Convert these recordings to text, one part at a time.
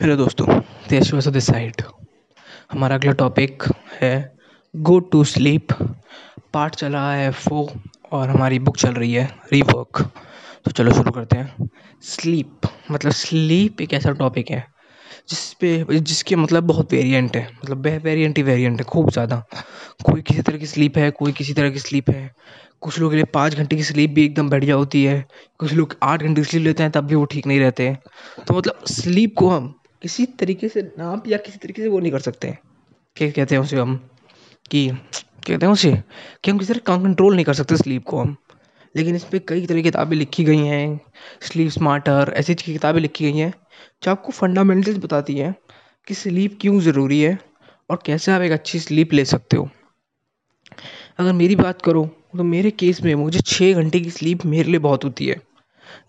Hello दोस्तों देश वसो दिस साइड हमारा अगला टॉपिक है गो टू स्लीप पार्ट चल रहा है फो और हमारी बुक चल रही है रीवर्क तो चलो शुरू करते हैं। स्लीप मतलब स्लीप एक ऐसा टॉपिक है जिस पे जिसके मतलब बहुत वेरिएंट है। मतलब वेरिएंट ही वेरिएंट है, खूब ज़्यादा। कोई किसी तरह की स्लीप है, कोई किसी तरह की स्लीप है। कुछ लोगों के लिए पाँच घंटे की स्लीप भी एकदम बढ़िया होती है। कुछ लोग आठ घंटे की स्लीप लेते हैं, तब भी वो ठीक नहीं रहते। हैं तो मतलब स्लीप को हम किसी तरीके से नाप या किसी तरीके से वो नहीं कर सकते। क्या कहते हैं उसे हम? कि कहते हैं उसे? कि हम किसी तरह कंट्रोल नहीं कर सकते स्लीप को हम। लेकिन इस पर कई तरह की किताबें लिखी गई हैं। स्लीप स्मार्टर ऐसी किताबें लिखी गई हैं, जो आपको फंडामेंटल्स बताती हैं कि स्लीप क्यों ज़रूरी है और कैसे आप एक अच्छी स्लीप ले सकते हो। अगर मेरी बात करो तो मेरे केस में मुझे छः घंटे की स्लीप मेरे लिए बहुत होती है।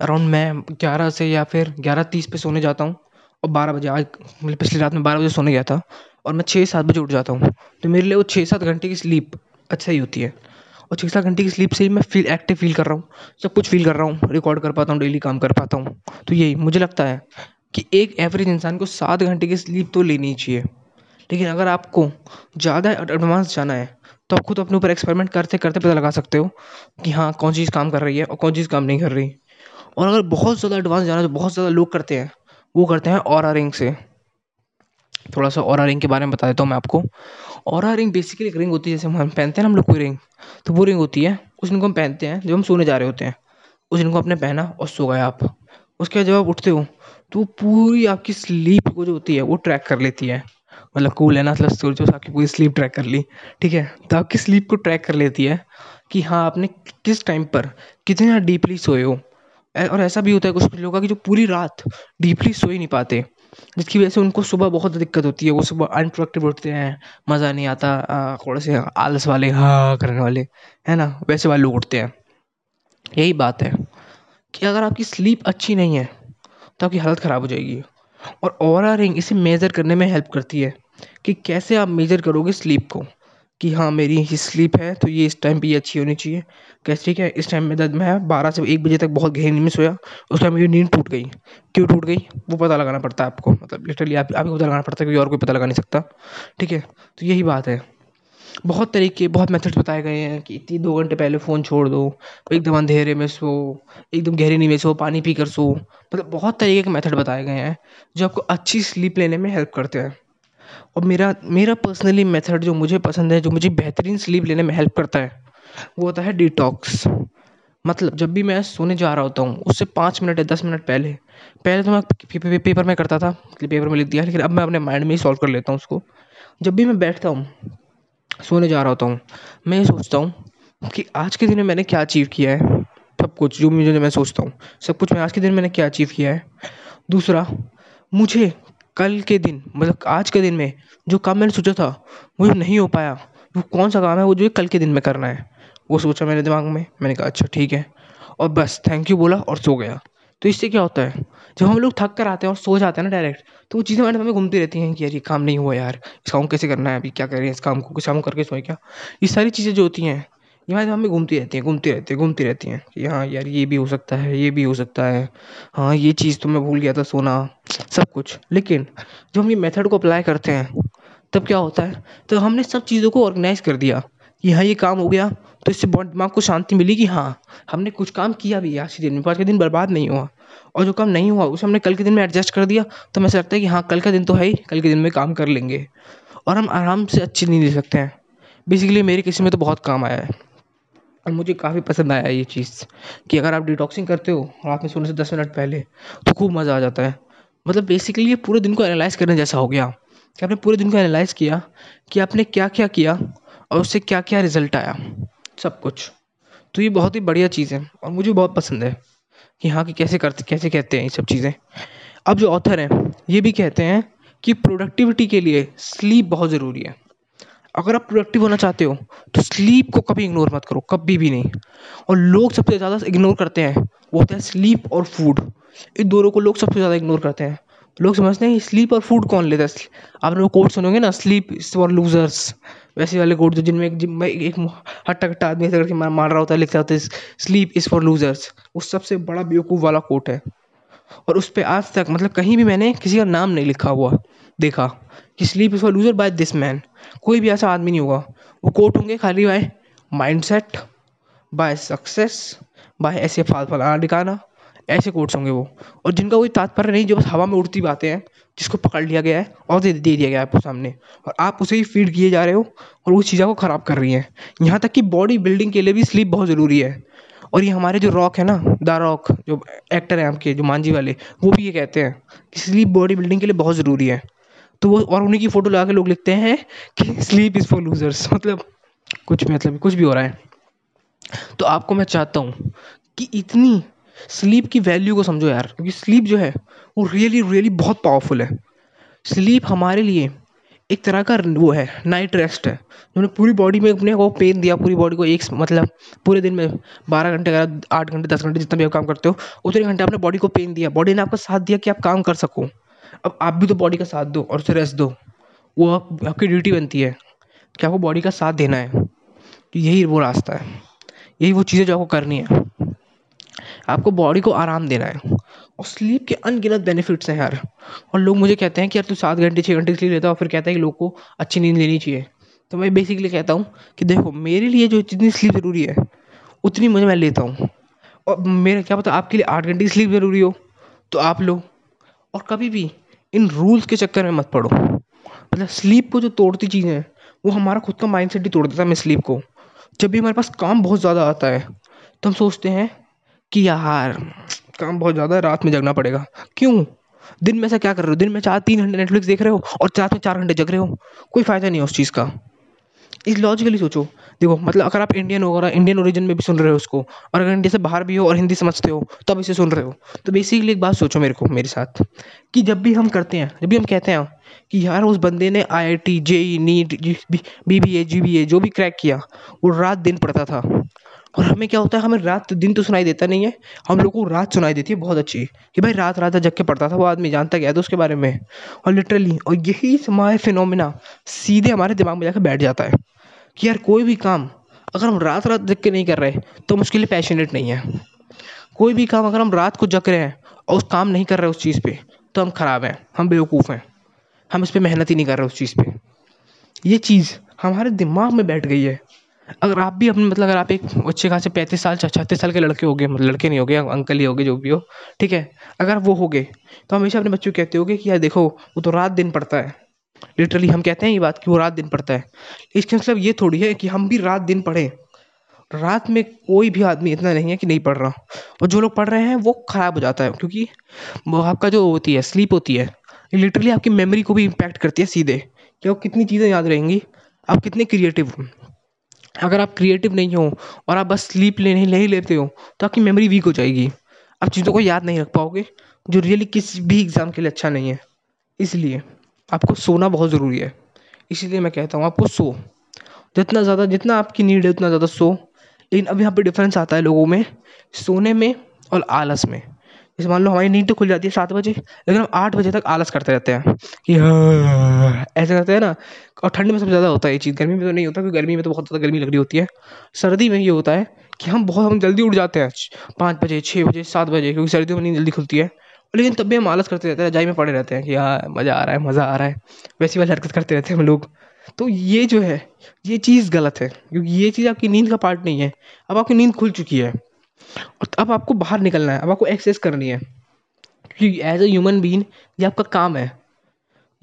अराउंड मैं ग्यारह से या फिर ग्यारह तीस पे सोने जाता हूँ। और बारह बजे, आज मतलब पिछली रात में बारह बजे सोने गया था और मैं छः सात बजे उठ जाता हूँ। तो मेरे लिए वो छः सात घंटे की स्लीप अच्छा ही होती है। और छः सात घंटे की स्लीप से ही मैं फील एक्टिव फील कर रहा हूँ। सब कुछ फील कर रहा हूँ रिकॉर्ड कर पाता हूँ डेली काम कर पाता हूँ। तो यही मुझे लगता है कि एक एवरेज इंसान को सात घंटे की स्लीप तो लेनी चाहिए। लेकिन अगर आपको ज़्यादा एडवांस जाना है तो आप खुद अपने ऊपर एक्सपेरिमेंट करते करते पता लगा सकते हो कि हाँ कौन चीज़ काम कर रही है और कौन चीज़ काम नहीं कर रही। और अगर बहुत ज़्यादा एडवांस जाना तो बहुत ज़्यादा लोग करते हैं। वो करते हैं और रिंग से। थोड़ा सा और रिंग के बारे में बता देता हूँ मैं आपको। और रिंग बेसिकली एक रिंग होती है, जैसे हम पहनते हैं ना हम लोग कोई रिंग तो वो रिंग होती है उस रिंग को हम पहनते हैं जब हम सोने जा रहे होते हैं। उस रिंग को आपने पहना और सो गए आप। उसके बाद जब आप उठते हो तो पूरी आपकी स्लीप को जो होती है, वो ट्रैक कर लेती है। मतलब कूल है ना मतलब सोचो आपकी पूरी स्लीप ट्रैक कर ली। ठीक है? तो आपकी स्लीप को ट्रैक कर लेती है कि हाँ आपने किस टाइम पर कितने डीपली सोए हो। और ऐसा भी होता है कुछ कुछ लोगों की जो पूरी रात डीपली सो ही नहीं पाते, जिसकी वजह से उनको सुबह बहुत दिक्कत होती है। वो सुबह अनप्रोडक्टिव उठते हैं, मज़ा नहीं आता थोड़े से आलस वाले हाँ करने वाले, है ना? वैसे वाले लोग उठते हैं। यही बात है कि अगर आपकी स्लीप अच्छी नहीं है तो आपकी हालत ख़राब हो जाएगी। और ओरा रिंग इसे मेज़र करने में हेल्प करती है कि कैसे आप मेज़र करोगे स्लीप को। कि हाँ मेरी ही स्लीप है तो ये इस टाइम पे ये अच्छी होनी चाहिए। कैसे? ठीक है, इस टाइम में दर्द मैं बारह से एक बजे तक बहुत गहरी नींद में सोया, उस टाइम मेरी नींद टूट गई। क्यों टूट गई? वो पता लगाना पड़ता है आपको मतलब लिटरली आप, आपको पता लगाना पड़ता है कोई और कोई पता लगा नहीं सकता। ठीक है तो यही बात है। बहुत तरीके, बहुत मेथड्स बताए गए हैं कि इतनी दो घंटे पहले फ़ोन छोड़ दो, एकदम अंधेरे में सो, एकदम गहरी नींद में सो, पानी पी कर सो। मतलब बहुत तरीके के मेथड बताए गए हैं जो आपको अच्छी स्लीप लेने में हेल्प करते हैं। और मेरा मेरा पर्सनली मेथड जो मुझे पसंद है, जो मुझे बेहतरीन स्लीप लेने में हेल्प करता है, वो होता है डिटॉक्स मतलब जब भी मैं सोने जा रहा होता हूँ, उससे पाँच मिनट या दस मिनट पहले पहले तो मैं पेपर में करता था पेपर में लिख दिया, लेकिन अब मैं अपने माइंड में ही सॉल्व कर लेता हूँ उसको. जब भी मैं बैठता हूँ, सोने जा रहा होता हूँ, मैं ये सोचता हूँ कि आज के दिन में मैंने क्या अचीव किया है? सब कुछ, जो मुझे, मैं सोचता हूँ, सब कुछ मैं आज के दिन मैंने क्या अचीव किया है? दूसरा, मुझे कल के दिन मतलब आज के दिन में जो काम मैंने सोचा था, वो नहीं हो पाया। वो कौन सा काम है, वो जो कल के दिन में करना है। वो सोचा मेरे दिमाग में, मैंने कहा अच्छा ठीक है। और बस थैंक यू बोला और सो गया। तो इससे क्या होता है, जब हम लोग थक कर आते हैं और सो जाते हैं ना डायरेक्ट तो वो चीज़ें हमारे में घूमती रहती हैं कि यार, ये काम नहीं हुआ यार। इस काम कैसे करना है, अभी क्या करें, इस काम को कुछ काम करके सोए क्या? ये सारी चीज़ें जो होती हैं ये दिमाग में घूमती रहती हैं, घूमती रहती है, घूमती रहती हैं कि हाँ यार ये भी हो सकता है, ये भी हो सकता है। हाँ ये चीज़ तो मैं भूल गया था, सोना, सब कुछ। लेकिन जब हम ये मेथड को अप्लाई करते हैं, तब क्या होता है? तो हमने सब चीज़ों को ऑर्गेनाइज कर दिया कि हाँ ये काम हो गया तो इससे बहुत दिमाग को शांति मिली कि हाँ हमने कुछ काम किया भी आज के दिन में आज का दिन बर्बाद नहीं हुआ। और जो काम नहीं हुआ, उसे हमने कल के दिन में एडजस्ट कर दिया तो हमें लगता है कि हाँ कल का दिन तो है ही, कल के दिन में काम कर लेंगे। और हम आराम से अच्छी नींद ले सकते हैं। बेसिकली मेरी किसी में तो बहुत काम आया है। और मुझे काफ़ी पसंद आया ये चीज़ कि अगर आप डिटॉक्सिंग करते हो रात में सोने से दस मिनट पहले तो खूब मज़ा आ जाता है। मतलब बेसिकली ये पूरे दिन को एनालाइज करने जैसा हो गया। कि आपने पूरे दिन को एनालाइज किया कि आपने क्या क्या किया और उससे क्या क्या रिज़ल्ट आया, सब कुछ। तो ये बहुत ही बढ़िया चीज़ है और मुझे बहुत पसंद है कि हाँ कि कैसे करते, कैसे कहते हैं ये सब चीज़ें। अब जो ऑथर हैं, ये भी कहते हैं कि प्रोडक्टिविटी के लिए स्लीप बहुत ज़रूरी है। अगर आप प्रोडक्टिव होना चाहते हो तो स्लीप को कभी इग्नोर मत करो, कभी भी नहीं। और लोग सबसे ज़्यादा इग्नोर करते हैं, वो होता है स्लीप और फ़ूड इन दोनों को लोग सबसे ज़्यादा इग्नोर करते हैं। लोग समझते हैं स्लीप और फ़ूड कौन लेता है? आप लोग कोट सुनोगे ना स्लीप इज़ फॉर लूजर्स वैसे वाले कोट जो जिनमें एक जिनमें एक हट्टा कट्टा आदमी ऐसे करके मार रहा होता है, लिखता होता है स्लीप इज़ फॉर लूजर्स वो सबसे बड़ा बेवकूफ़ वाला कोट है। और उस पर आज तक मतलब कहीं भी मैंने किसी का नाम नहीं लिखा हुआ, देखा। कि sleep is for loser by this man कोई भी ऐसा आदमी नहीं होगा। वो कोट होंगे खाली by mindset by success by ऐसे फाल फलाना दिखाना ऐसे कोट्स होंगे वो। और जिनका कोई तात्पर्य नहीं, जो बस हवा में उड़ती बातें हैं, जिसको पकड़ लिया गया है, और दे दे दिया गया है आपको सामने। और आप उसे ही फ़ीड किए जा रहे हो, और उस चीज़ों को ख़राब कर रही हैं। यहाँ तक कि बॉडी बिल्डिंग के लिए भी स्लीप बहुत ज़रूरी है। और ये हमारे जो रॉक है ना द रॉक जो एक्टर हैं आपके, जो मांझी वाले, वो भी ये कहते हैं कि स्लीप बॉडी बिल्डिंग के लिए बहुत ज़रूरी है। तो वो, और उन्हीं की फ़ोटो लगा के लोग लिखते हैं कि स्लीप इज़ फॉर लूजर्स मतलब कुछ मतलब कुछ भी हो रहा है। तो आपको मैं चाहता हूँ कि इतनी स्लीप की वैल्यू को समझो यार, क्योंकि स्लीप जो है, वो रियली रियली बहुत पावरफुल है। स्लीप हमारे लिए एक तरह का वो है नाइट रेस्ट है। उन्होंने पूरी बॉडी में अपने को पेन दिया, पूरी बॉडी को एक मतलब पूरे दिन में बारह घंटे अगर आठ घंटे, दस घंटे जितना भी आप काम करते हो, उतने घंटे आपने बॉडी को पेन दिया। बॉडी ने आपका साथ दिया कि आप काम कर सको। अब आप भी तो बॉडी का साथ दो और उसे रेस्ट दो। वो आप, आपकी ड्यूटी बनती है कि आपको बॉडी का साथ देना है। तो यही वो रास्ता है। यही वो चीज़ें जो आपको करनी है। आपको बॉडी को आराम देना है। और स्लीप के अनगिनत बेनिफिट्स हैं यार। और लोग मुझे कहते हैं कि यार तू सात घंटे छः घंटे स्लीप लेता है और फिर कहता है कि लोग को अच्छी नींद लेनी चाहिए। तो मैं बेसिकली कहता हूँ कि देखो मेरे लिए जो जितनी स्लीप ज़रूरी है उतनी मुझे मैं लेता हूँ। और मेरा क्या पता आपके लिए आठ घंटे की स्लीप ज़रूरी हो। तो आप लो। और कभी भी इन रूल्स के चक्कर में मत पड़ो। मतलब स्लीप को जो तोड़ती चीज़ें हैं, वो हमारा खुद का माइंड सेट ही तोड़ देता है मैं स्लीप को। जब भी हमारे पास काम बहुत ज़्यादा आता है तो हम सोचते हैं कि यार, काम बहुत ज़्यादा है, रात में जगना पड़ेगा। क्यों? दिन में से क्या कर रहे हो? दिन में चार तीन घंटे नेटफ्लिक्स देख रहे हो और रात में चार घंटे जग रहे हो। कोई फ़ायदा नहीं है उस चीज़ का। इस लॉजिकली सोचो। देखो मतलब अगर आप इंडियन हो, अगर इंडियन ओरिजिन में भी सुन रहे हो उसको, और अगर इंडिया से बाहर भी हो और हिंदी समझते हो तो तब इसे सुन रहे हो। तो बेसिकली एक बात सोचो मेरे को, मेरे साथ, कि जब भी हम करते हैं, जब भी हम कहते हैं कि यार उस बंदे ने I I T JEE NEET B B A G B A जो भी क्रैक किया, वो रात दिन पढ़ता था। और हमें क्या होता है, हमें रात दिन तो सुनाई देता नहीं है, हम लोग को रात सुनाई देती है बहुत अच्छी। कि भाई रात रात जग के पढ़ता था, वो आदमी जानता गया था उसके बारे में। और लिटरली और यही हमारे फिनोमिना सीधे हमारे दिमाग में जाकर बैठ जाता है। कि यार कोई भी काम, अगर हम रात रात जग के नहीं कर रहे तो हम उसके लिए पैशनेट नहीं है। कोई भी काम अगर हम रात को जग रहे हैं और उस काम नहीं कर रहे उस चीज़ पे तो हम ख़राब हैं, हम बेवकूफ़ हैं। हम इस पर मेहनत ही नहीं कर रहे उस चीज़ पे। ये चीज़ हमारे दिमाग में बैठ गई है। अगर आप भी अपने मतलब अगर आप एक अच्छे खासे पैंतीस साल, छत्तीस साल के लड़के हो गए मतलब लड़के नहीं हो गए, अंकल ही हो गए, जो भी हो, ठीक है? अगर वो हो गए तो हमेशा अपने बच्चों को कहते हो कि यार देखो, वो तो रात दिन पढ़ता है। लिटरली हम कहते हैं ये बात कि वो रात दिन पढ़ता है। इसका मतलब ये थोड़ी है कि हम भी रात दिन पढ़ें। रात में कोई भी आदमी इतना नहीं है कि नहीं पढ़ रहा। और जो लोग पढ़ रहे हैं, वो ख़राब हो जाता है, क्योंकि वो आपका जो होती है स्लीप होती है लिटरली आपकी मेमोरी को भी इम्पैक्ट करती है सीधे कि वो कितनी चीज़ें याद रहेंगी, आप कितने क्रिएटिव अगर आप क्रिएटिव नहीं हो और आप बस स्लीप लेने नहीं लेते हो तो आपकी मेमोरी वीक हो जाएगी। आप चीज़ों को याद नहीं रख पाओगे, जो रियली किसी भी एग्ज़ाम के लिए अच्छा नहीं है। इसलिए आपको सोना बहुत ज़रूरी है। इसीलिए मैं कहता हूँ, आपको सो। जितना ज़्यादा, जितना आपकी नीड है, उतना ज़्यादा सो। लेकिन अब यहाँ पे डिफरेंस आता है लोगों में, सोने में और आलस में। जैसे मान लो हमारी नींद तो खुल जाती है सात बजे, लेकिन हम आठ बजे तक आलस करते रहते हैं कि हाँ ऐसे करते हैं ना, और ठंड में सबसे ज़्यादा होता है ये चीज़। गर्मी में तो नहीं होता, क्योंकि गर्मी में तो बहुत ज़्यादा गर्मी लग रही होती है। सर्दी में ये होता है कि हम बहुत, हम जल्दी उठ जाते हैं। पाँच बजे छः बजे, सात बजे, क्योंकि सर्दियों में नींद जल्दी खुलती है। लेकिन तब भी हम आलस करते रहते हैं, रजाई में पड़े रहते हैं कि हाँ मज़ा आ रहा है, मज़ा आ रहा है। वैसी वाली हरकत करते रहते हैं हम लोग। तो ये जो है, ये चीज़ गलत है, क्योंकि ये चीज़ आपकी नींद का पार्ट नहीं है। अब आपकी नींद खुल चुकी है, और अब आपको बाहर निकलना है, अब आपको एक्सेस करनी है। क्योंकि एज ए ह्यूमन बीन ये आपका काम है।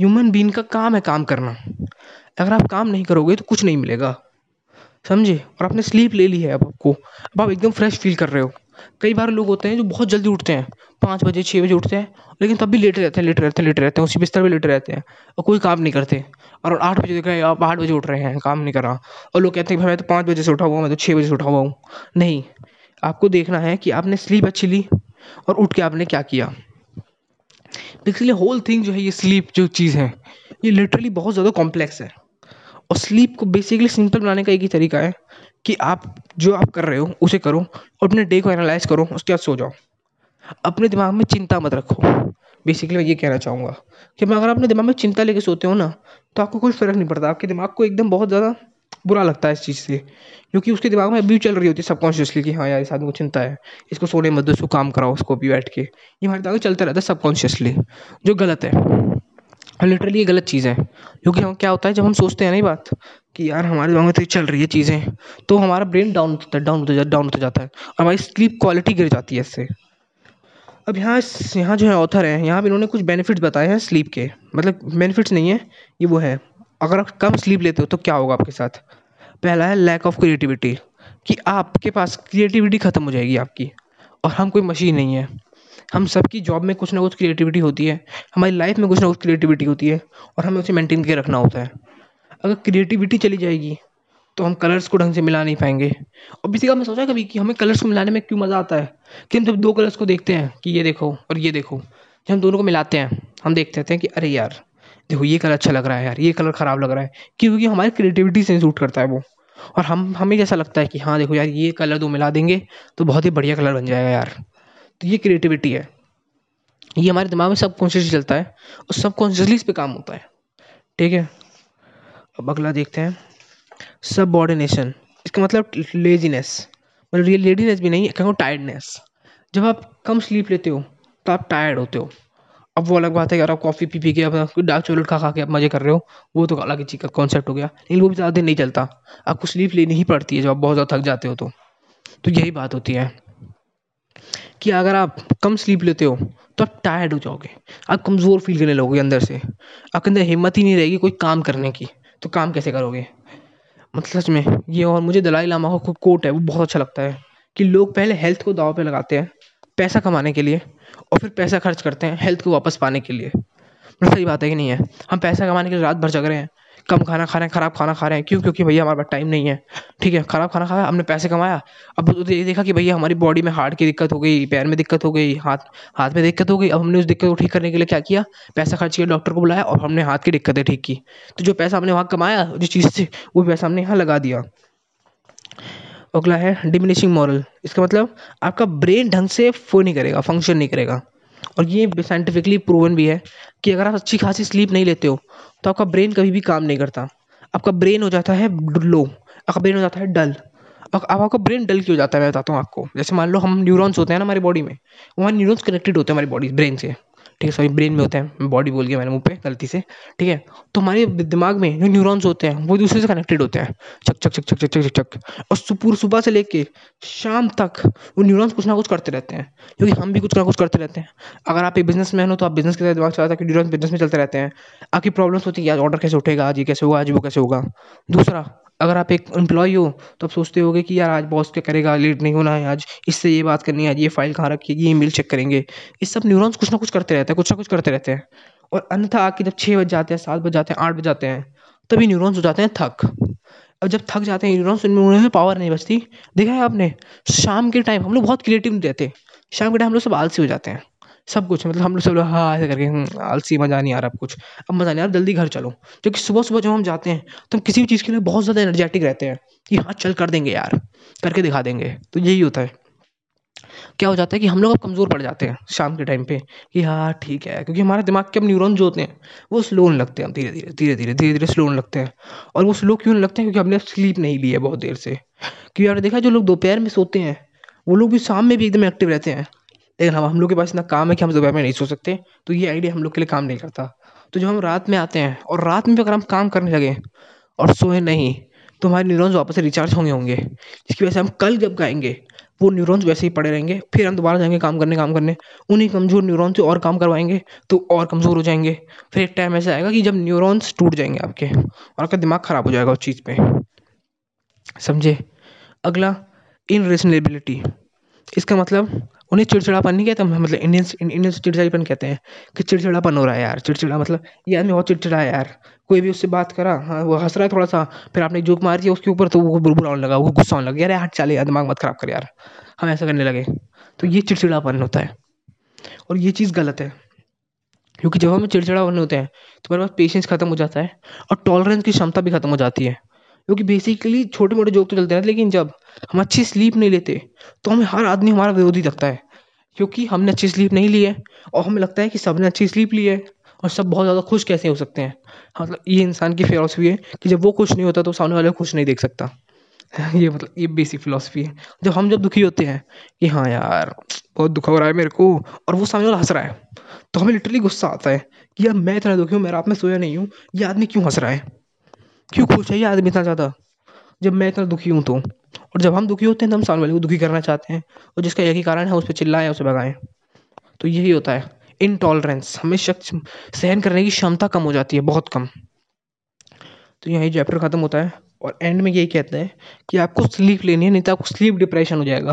ह्यूमन बीन का काम है काम करना। अगर आप काम नहीं करोगे तो कुछ नहीं मिलेगा। समझे? और आपने स्लीप ले ली है अब आपको। अब आप एकदम फ्रेश फील कर रहे हो। कई बार लोग होते हैं जो बहुत जल्दी उठते हैं, पाँच बजे छः बजे उठते हैं, लेकिन तब भी लेटे रहते हैं, लेटे रहते हैं, लेटे रहते हैं, उसी बिस्तर पर लेटे रहते हैं और कोई काम नहीं करते। और आठ बजे देख रहे आप आठ बजे उठ रहे हैं, काम नहीं कर। रहा और लोग कहते हैं, भाई, मैं तो पाँच बजे से उठा हुआ मैं तो छः बजे से उठा हुआ हूँ। नहीं, आपको देखना है कि आपने स्लीप अच्छी ली और उठ के आपने क्या किया। बेसिकली होल थिंग जो है, ये स्लीप जो चीज़ है, ये लिटरली बहुत ज़्यादा कॉम्प्लेक्स है। और स्लीप को बेसिकली सिंपल बनाने का एक ही तरीका है कि आप जो आप कर रहे हो, उसे करो और अपने डे को एनालाइज करो, उसके बाद सो जाओ। अपने दिमाग में चिंता मत रखो। बेसिकली मैं ये कहना चाहूँगा कि मैं अगर अपने दिमाग में चिंता लेके सोते हो ना तो आपको कोई फ़र्क नहीं पड़ता। आपके दिमाग को एकदम बहुत ज़्यादा बुरा लगता है इस चीज़ से, क्योंकि उसके दिमाग में अभी चल रही होती है सबकॉन्शियसली कि हाँ यार, इस आदमी को चिंता है, इसको सोने मत दो, इसको काम कराओ, उसको भी बैठ के। ये हमारे दिमाग में चलता रहता है सबकॉन्शियसली, जो गलत है। और लिटरली ये गलत चीज़ है। क्योंकि हम, क्या होता है, जब हम सोचते हैं ना ये बात कि यार हमारे दिमाग में तो चल रही है चीज़ें। तो हमारा ब्रेन डाउन होता है डाउन होता डाउन होता जाता है। और हमारी स्लीप क्वालिटी गिर जाती है इससे। अब यहाँ यहाँ जो है ऑथर है, यहाँ पे इन्होंने कुछ बेनिफिट्स बताए हैं स्लीप के। मतलब बेनिफिट्स नहीं है, ये वो है। अगर आप कम स्लीप लेते हो तो क्या होगा आपके साथ? पहला है लैक ऑफ़ क्रिएटिविटी कि आपके पास क्रिएटिविटी ख़त्म हो जाएगी आपकी। और हम कोई मशीन नहीं है। हम सबकी जॉब में कुछ ना कुछ क्रिएटिविटी होती है। हमारी लाइफ में कुछ ना कुछ क्रिएटिविटी होती है। और हमें उसे मेंटेन करके रखना होता है। अगर क्रिएटिविटी चली जाएगी तो हम कलर्स को ढंग से मिला नहीं पाएँगे। और किसी का मैं सोचा कभी कि हमें कलर्स को मिलाने में क्यों मज़ा आता है? कि हम जब दो कलर्स को देखते हैं कि ये देखो और ये देखो, जब हम दोनों को मिलाते हैं, हम देखते रहते हैं कि अरे यार, देखो ये कलर अच्छा लग रहा है यार, ये कलर ख़राब लग रहा है, क्योंकि हमारी क्रिएटिविटी से सूट करता है वो। और हम, हमें जैसा लगता है कि हाँ देखो यार, ये कलर दो मिला देंगे तो बहुत ही बढ़िया कलर बन जाएगा यार। तो ये क्रिएटिविटी है। ये हमारे दिमाग में सब कॉन्शियसली चलता है और सब कॉन्शियसली इस पर काम होता है। ठीक है? अब अगला देखते हैं। सबॉर्डिनेशन इसका मतलब लेजीनेस मतलब ये लेडीनेस भी नहीं है कहूँ टायर्डनेस जब आप कम स्लीप लेते हो तो आप टायर्ड होते हो। अब वो अलग बात है अगर आप कॉफ़ी पी पी के अब डार्क चॉकलेट खा खा के आप मज़े कर रहे हो, वो तो अलग ही चीज़ का कॉन्सेप्ट हो गया। लेकिन वो भी ज़्यादा दिन नहीं चलता। आपको स्लीप लेनी ही पड़ती है जब आप बहुत ज़्यादा थक जाते हो तो। तो यही बात होती है कि अगर आप कम स्लीप लेते हो तो आप टायर्ड हो जाओगे। आप कमज़ोर फील करने लगोगे अंदर से। आपके अंदर हिम्मत ही नहीं रहेगी कोई काम करने की। तो काम कैसे करोगे? मतलब सच में, ये और मुझे दलाई लामा का कोट है, वो बहुत अच्छा लगता है कि लोग पहले हेल्थ को दाव पे लगाते हैं, पैसा कमाने के लिए और फिर पैसा खर्च करते हैं हेल्थ को वापस पाने के लिए। मतलब सही बात है कि नहीं है? हम पैसा कमाने के लिए रात भर जग रहे हैं। कम खाना खा रहे हैं, ख़राब खाना खा रहे हैं। क्यों? क्योंकि भैया हमारे पास टाइम नहीं है। ठीक है, ख़राब खाना खाया, हमने पैसे कमाया। अब तो ये देखा कि भैया हमारी बॉडी में हार्ट की दिक्कत हो गई, पैर में दिक्कत हो गई, हाथ हाथ में दिक्कत हो गई। अब हमने उस दिक्कत को ठीक करने के लिए क्या किया? पैसा खर्च किया डॉक्टर को बुलाया और हमने हाथ की दिक्कतें ठीक की। तो जो पैसा हमने वहाँ कमाया, जिस चीज़ से, वो पैसा हमने यहाँ लगा दिया। अगला है डिमिनिशिंग मॉरल इसका मतलब आपका ब्रेन ढंग से फो नहीं करेगा फ़ंक्शन नहीं करेगा। और ये साइंटिफिकली प्रूवन भी है कि अगर आप अच्छी खासी स्लीप नहीं लेते हो तो आपका ब्रेन कभी भी काम नहीं करता। आपका ब्रेन हो जाता है लो, आपका ब्रेन हो जाता है डल। अब आपका ब्रेन डल क्यों जाता है, मैं बताता हूँ आपको। जैसे मान लो हम न्यूरॉन्स होते हैं ना हमारी बॉडी में, वहाँ न्यूरॉन्स कनेक्टेड होते हैं हमारी बॉडी ब्रेन से। ठीक है सॉरी ब्रेन में होते हैं बॉडी बोल गया मैंने मुँह पे, गलती से, ठीक है? तो हमारे दिमाग में जो न्यूरॉन्स होते हैं, वो दूसरे से कनेक्टेड होते हैं। चक चक चक चक चक चक चक और पूरी सुबह से लेके शाम तक वो न्यूरॉन्स कुछ ना कुछ करते रहते हैं, क्योंकि हम भी कुछ ना कुछ करते रहते हैं। अगर आप एक बिज़नेस मैन हो तो आप बिज़नेस के साथ दिमाग चलाता है कि न्यूरॉन्स बिज़नेस में चलते रहते हैं। आपकी प्रॉब्लम्स होती है आज ऑर्डर कैसे उठेगा, आज ये कैसे होगा, आज वो कैसे होगा। दूसरा अगर आप एक एम्प्लॉय हो तो आप सोचते होगे कि यार आज बॉस क्या करेगा लेट नहीं होना है आज, इससे ये बात करनी है, आज ये फ़ाइल कहाँ रखी ये ईमेल चेक करेंगे। इस सब न्यूरॉन्स कुछ ना कुछ करते रहते हैं, कुछ ना कुछ करते रहते हैं। और अन्यथा आके जब छः बज जाते हैं, सात बज जाते हैं, आठ बज जाते हैं, तभी न्यूरॉन्स हो जाते हैं थक। अब जब थक जाते हैं न्यूरॉन्स उनमें पावर नहीं बचती। देखा है आपने, शाम के टाइम हम लोग बहुत क्रिएटिव रहते हैं। शाम के टाइम हम लोग सब आलसी हो जाते हैं। सब कुछ मतलब हम लोग सब लोग हाँ ऐसे करके हम्म, आलसी मज़ा नहीं आ रहा अब कुछ। अब मज़ा नहीं आ रहा जल्दी घर चलो। क्योंकि सुबह सुबह जब हम जाते हैं तो हम किसी भी चीज़ के लिए बहुत ज़्यादा एनर्जेटिक रहते हैं कि हाँ चल कर देंगे यार करके दिखा देंगे। तो यही होता है। क्या हो जाता है कि हम लोग अब कमज़ोर पड़ जाते हैं शाम के टाइम पे कि हाँ ठीक है। क्योंकि हमारे दिमाग के अब न्यूरॉन जो होते हैं वो स्लो होने लगते हैं धीरे धीरे धीरे धीरे धीरे धीरे स्लो होने लगते हैं। और वो स्लो क्यों लगते हैं? क्योंकि हमने स्लीप नहीं ली है बहुत देर से। क्योंकि आपने देखा जो लोग दोपहर में सोते हैं वो लोग भी शाम में भी एकदम एक्टिव रहते हैं। लेकिन हम हम लोग के पास इतना काम है कि हम दोपहर में नहीं सो सकते तो ये आइडिया हम लोग के लिए काम नहीं करता। तो जब हम रात में आते हैं, और रात में भी अगर हम काम करने लगे, और सोए नहीं तो हमारे न्यूरॉन्स वापस से रिचार्ज होंगे होंगे, जिसकी वजह से हम कल जब गाएँगे, वो न्यूरॉन्स वैसे ही पड़े रहेंगे, फिर हम दोबारा जाएँगे काम करने काम करने, उन्हीं कमज़ोर न्यूरॉन से और काम करवाएँगे तो और कमज़ोर हो जाएँगे। फिर एक टाइम ऐसा आएगा कि जब न्यूरॉन्स टूट जाएँगे आपके, और आपका दिमाग ख़राब हो जाएगा उस चीज़ पर समझे? अगला इनरिजनेबिलिटी इसका मतलब उन्हें चिड़चिड़ापन नहीं कहते मतलब इंडियंस इंडियंस चिड़चिड़ापन कहते हैं कि चिड़चिड़ापन हो रहा है यार, चिड़चिड़ा मतलब ये आदमी बहुत चिड़चिड़ा है यार। कोई भी उससे बात करा हाँ वो हंस रहा है थोड़ा सा, फिर आपने जोक मार दिया, उसके ऊपर तो वो बुरा होने लगा, वो गुस्सा होने लगा, यार हट चले यार, दिमाग मत खराब कर यार, हम ऐसा करने लगे। तो ये चिड़चिड़ापन होता है, और ये चीज़ गलत है, क्योंकि जब हम चिड़चिड़ा बने होते हैं तो हमारे पास पेशेंस खत्म हो जाता है, और टॉलरेंस की क्षमता भी खत्म हो जाती है। क्योंकि बेसिकली छोटे मोटे जोक तो चलते हैं लेकिन जब हम अच्छी स्लीप नहीं लेते तो हमें हर आदमी हमारा विरोधी लगता है क्योंकि हमने अच्छी स्लीप नहीं ली है और हमें लगता है कि सबने अच्छी स्लीप ली है और सब बहुत ज़्यादा खुश कैसे हो सकते हैं? हाँ, मतलब ये इंसान की फिलोसफी है कि जब वो खुश नहीं होता तो सामने वाले को खुश नहीं देख सकता। ये मतलब ये बेसिक फिलॉसफी है। जब हम जब दुखी होते हैं कि हाँ यार बहुत दुख हो रहा है मेरे को और वो सामने वाला हंस रहा है तो हमें लिटरली गुस्सा आता है कि यार मैं इतना दुखी हूँ मैं रात में सोया नहीं हूँ ये आदमी क्यों हंस रहा है? क्यों खुश है ये आदमी इतना ज़्यादा? जब मैं इतना दुखी हूँ तो। और जब हम दुखी होते हैं तो हम सामने वाले को दुखी करना चाहते हैं। और जिसका एक ही कारण है, उस पर चिल्लाएँ, उसे भगाएँ। तो यही होता है। इनटॉलरेंस हमें शख्स सहन करने की क्षमता कम हो जाती है, बहुत कम। तो यही चैप्टर ख़त्म होता है। और एंड में यही कहते हैं कि आपको स्लीप लेनी है, नहीं तो आपको स्लीप डिप्रेशन हो जाएगा,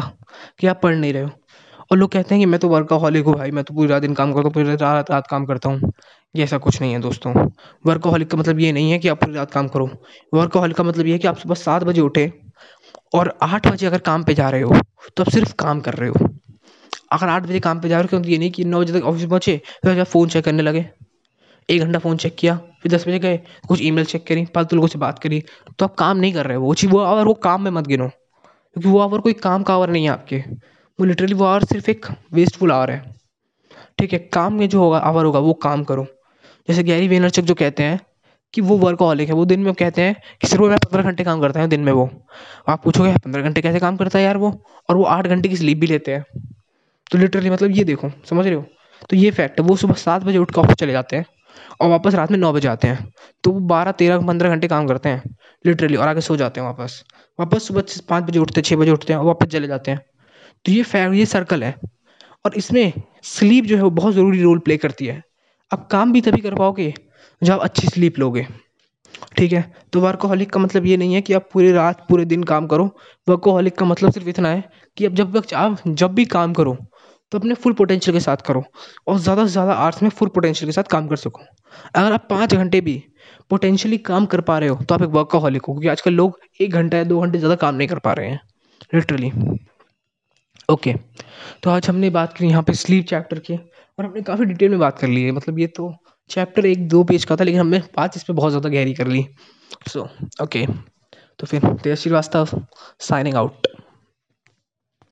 कि आप पढ़ नहीं रहे हो। और लोग कहते हैं कि मैं तो वर्कaholic हूँ भाई, मैं तो पूरी दिन काम करता हूँ, पूरी रात रात काम करता हूँ। ये ऐसा कुछ नहीं है दोस्तों। वर्कaholic का मतलब ये नहीं है कि आप पूरी रात काम करो। वर्कaholic का मतलब ये है कि आप सुबह सात बजे उठे और आठ बजे अगर काम पे जा रहे हो तो आप सिर्फ़ काम कर रहे हो। अगर आठ बजे काम पे जा रहे हो तो ये नहीं कि नौ बजे तक ऑफ़िस पहुँचे, फिर आप फ़ोन चेक करने लगे। एक घंटा फ़ोन चेक किया, फिर दस बजे गए, कुछ ईमेल चेक करी फालतू लोगों से बात करी तो आप काम नहीं कर रहे हो। वो चीज़ वो आवर वो काम में मत गिनो, क्योंकि वो आवर कोई काम का आवर नहीं है आपके। वो लिटरली वो आवर सिर्फ़ एक वेस्टफुल आवर है। ठीक है, काम में जो होगा आवर होगा, वो काम करो। जैसे गैरी वेनरचक जो कहते हैं कि वो वर्कaholic है, वो दिन में कहते हैं कि सिर्फ़ मैं पंद्रह घंटे काम करता हूँ दिन में वो। आप पूछोगे पंद्रह घंटे कैसे काम करता है यार वो? और वो आठ घंटे की स्लीप भी लेते हैं। तो लिटरली मतलब ये देखो, समझ रहे हो? तो ये फैक्ट है, वो सुबह सात बजे उठ के ऑफ़िस चले जाते हैं और वापस रात में नौ बजे आते हैं। तो वो बारह, तेरह, पंद्रह घंटे काम करते हैं लिटरली और आगे सो जाते हैं वापस। वापस सुबह पाँच बजे उठते हैं छः बजे उठते हैं और वापस चले जाते हैं। तो ये फैक्ट ये सर्कल है। और इसमें स्लीप जो है वो बहुत ज़रूरी रोल प्ले करती है। आप काम भी तभी कर पाओगे जब आप अच्छी स्लीप लोगे। ठीक है? तो वर्कोहलिक का मतलब ये नहीं है कि आप पूरी रात, पूरे दिन काम करो। वर्कोहलिक का मतलब सिर्फ़ इतना है कि अब जब आप जब भी काम करो तो अपने फुल पोटेंशियल के साथ करो और ज़्यादा से ज़्यादा आर्ट्स में फुल पोटेंशियल के साथ काम कर सको। अगर आप पाँच घंटे भी पोटेंशियली काम कर पा रहे हो तो आप एक वर्कोहलिक हो, क्योंकि आजकल लोग एक घंटा या दो घंटे ज़्यादा काम नहीं कर पा रहे हैं। लिटरली ओके तो आज हमने बात की यहाँ पे स्लीप चैप्टर की। और हमने काफ़ी डिटेल में बात कर ली है। मतलब ये तो चैप्टर एक दो पेज का था, लेकिन हमने बात इस पर बहुत ज़्यादा गहरी कर ली। So okay. तो फिर तेज श्रीवास्तव साइनिंग आउट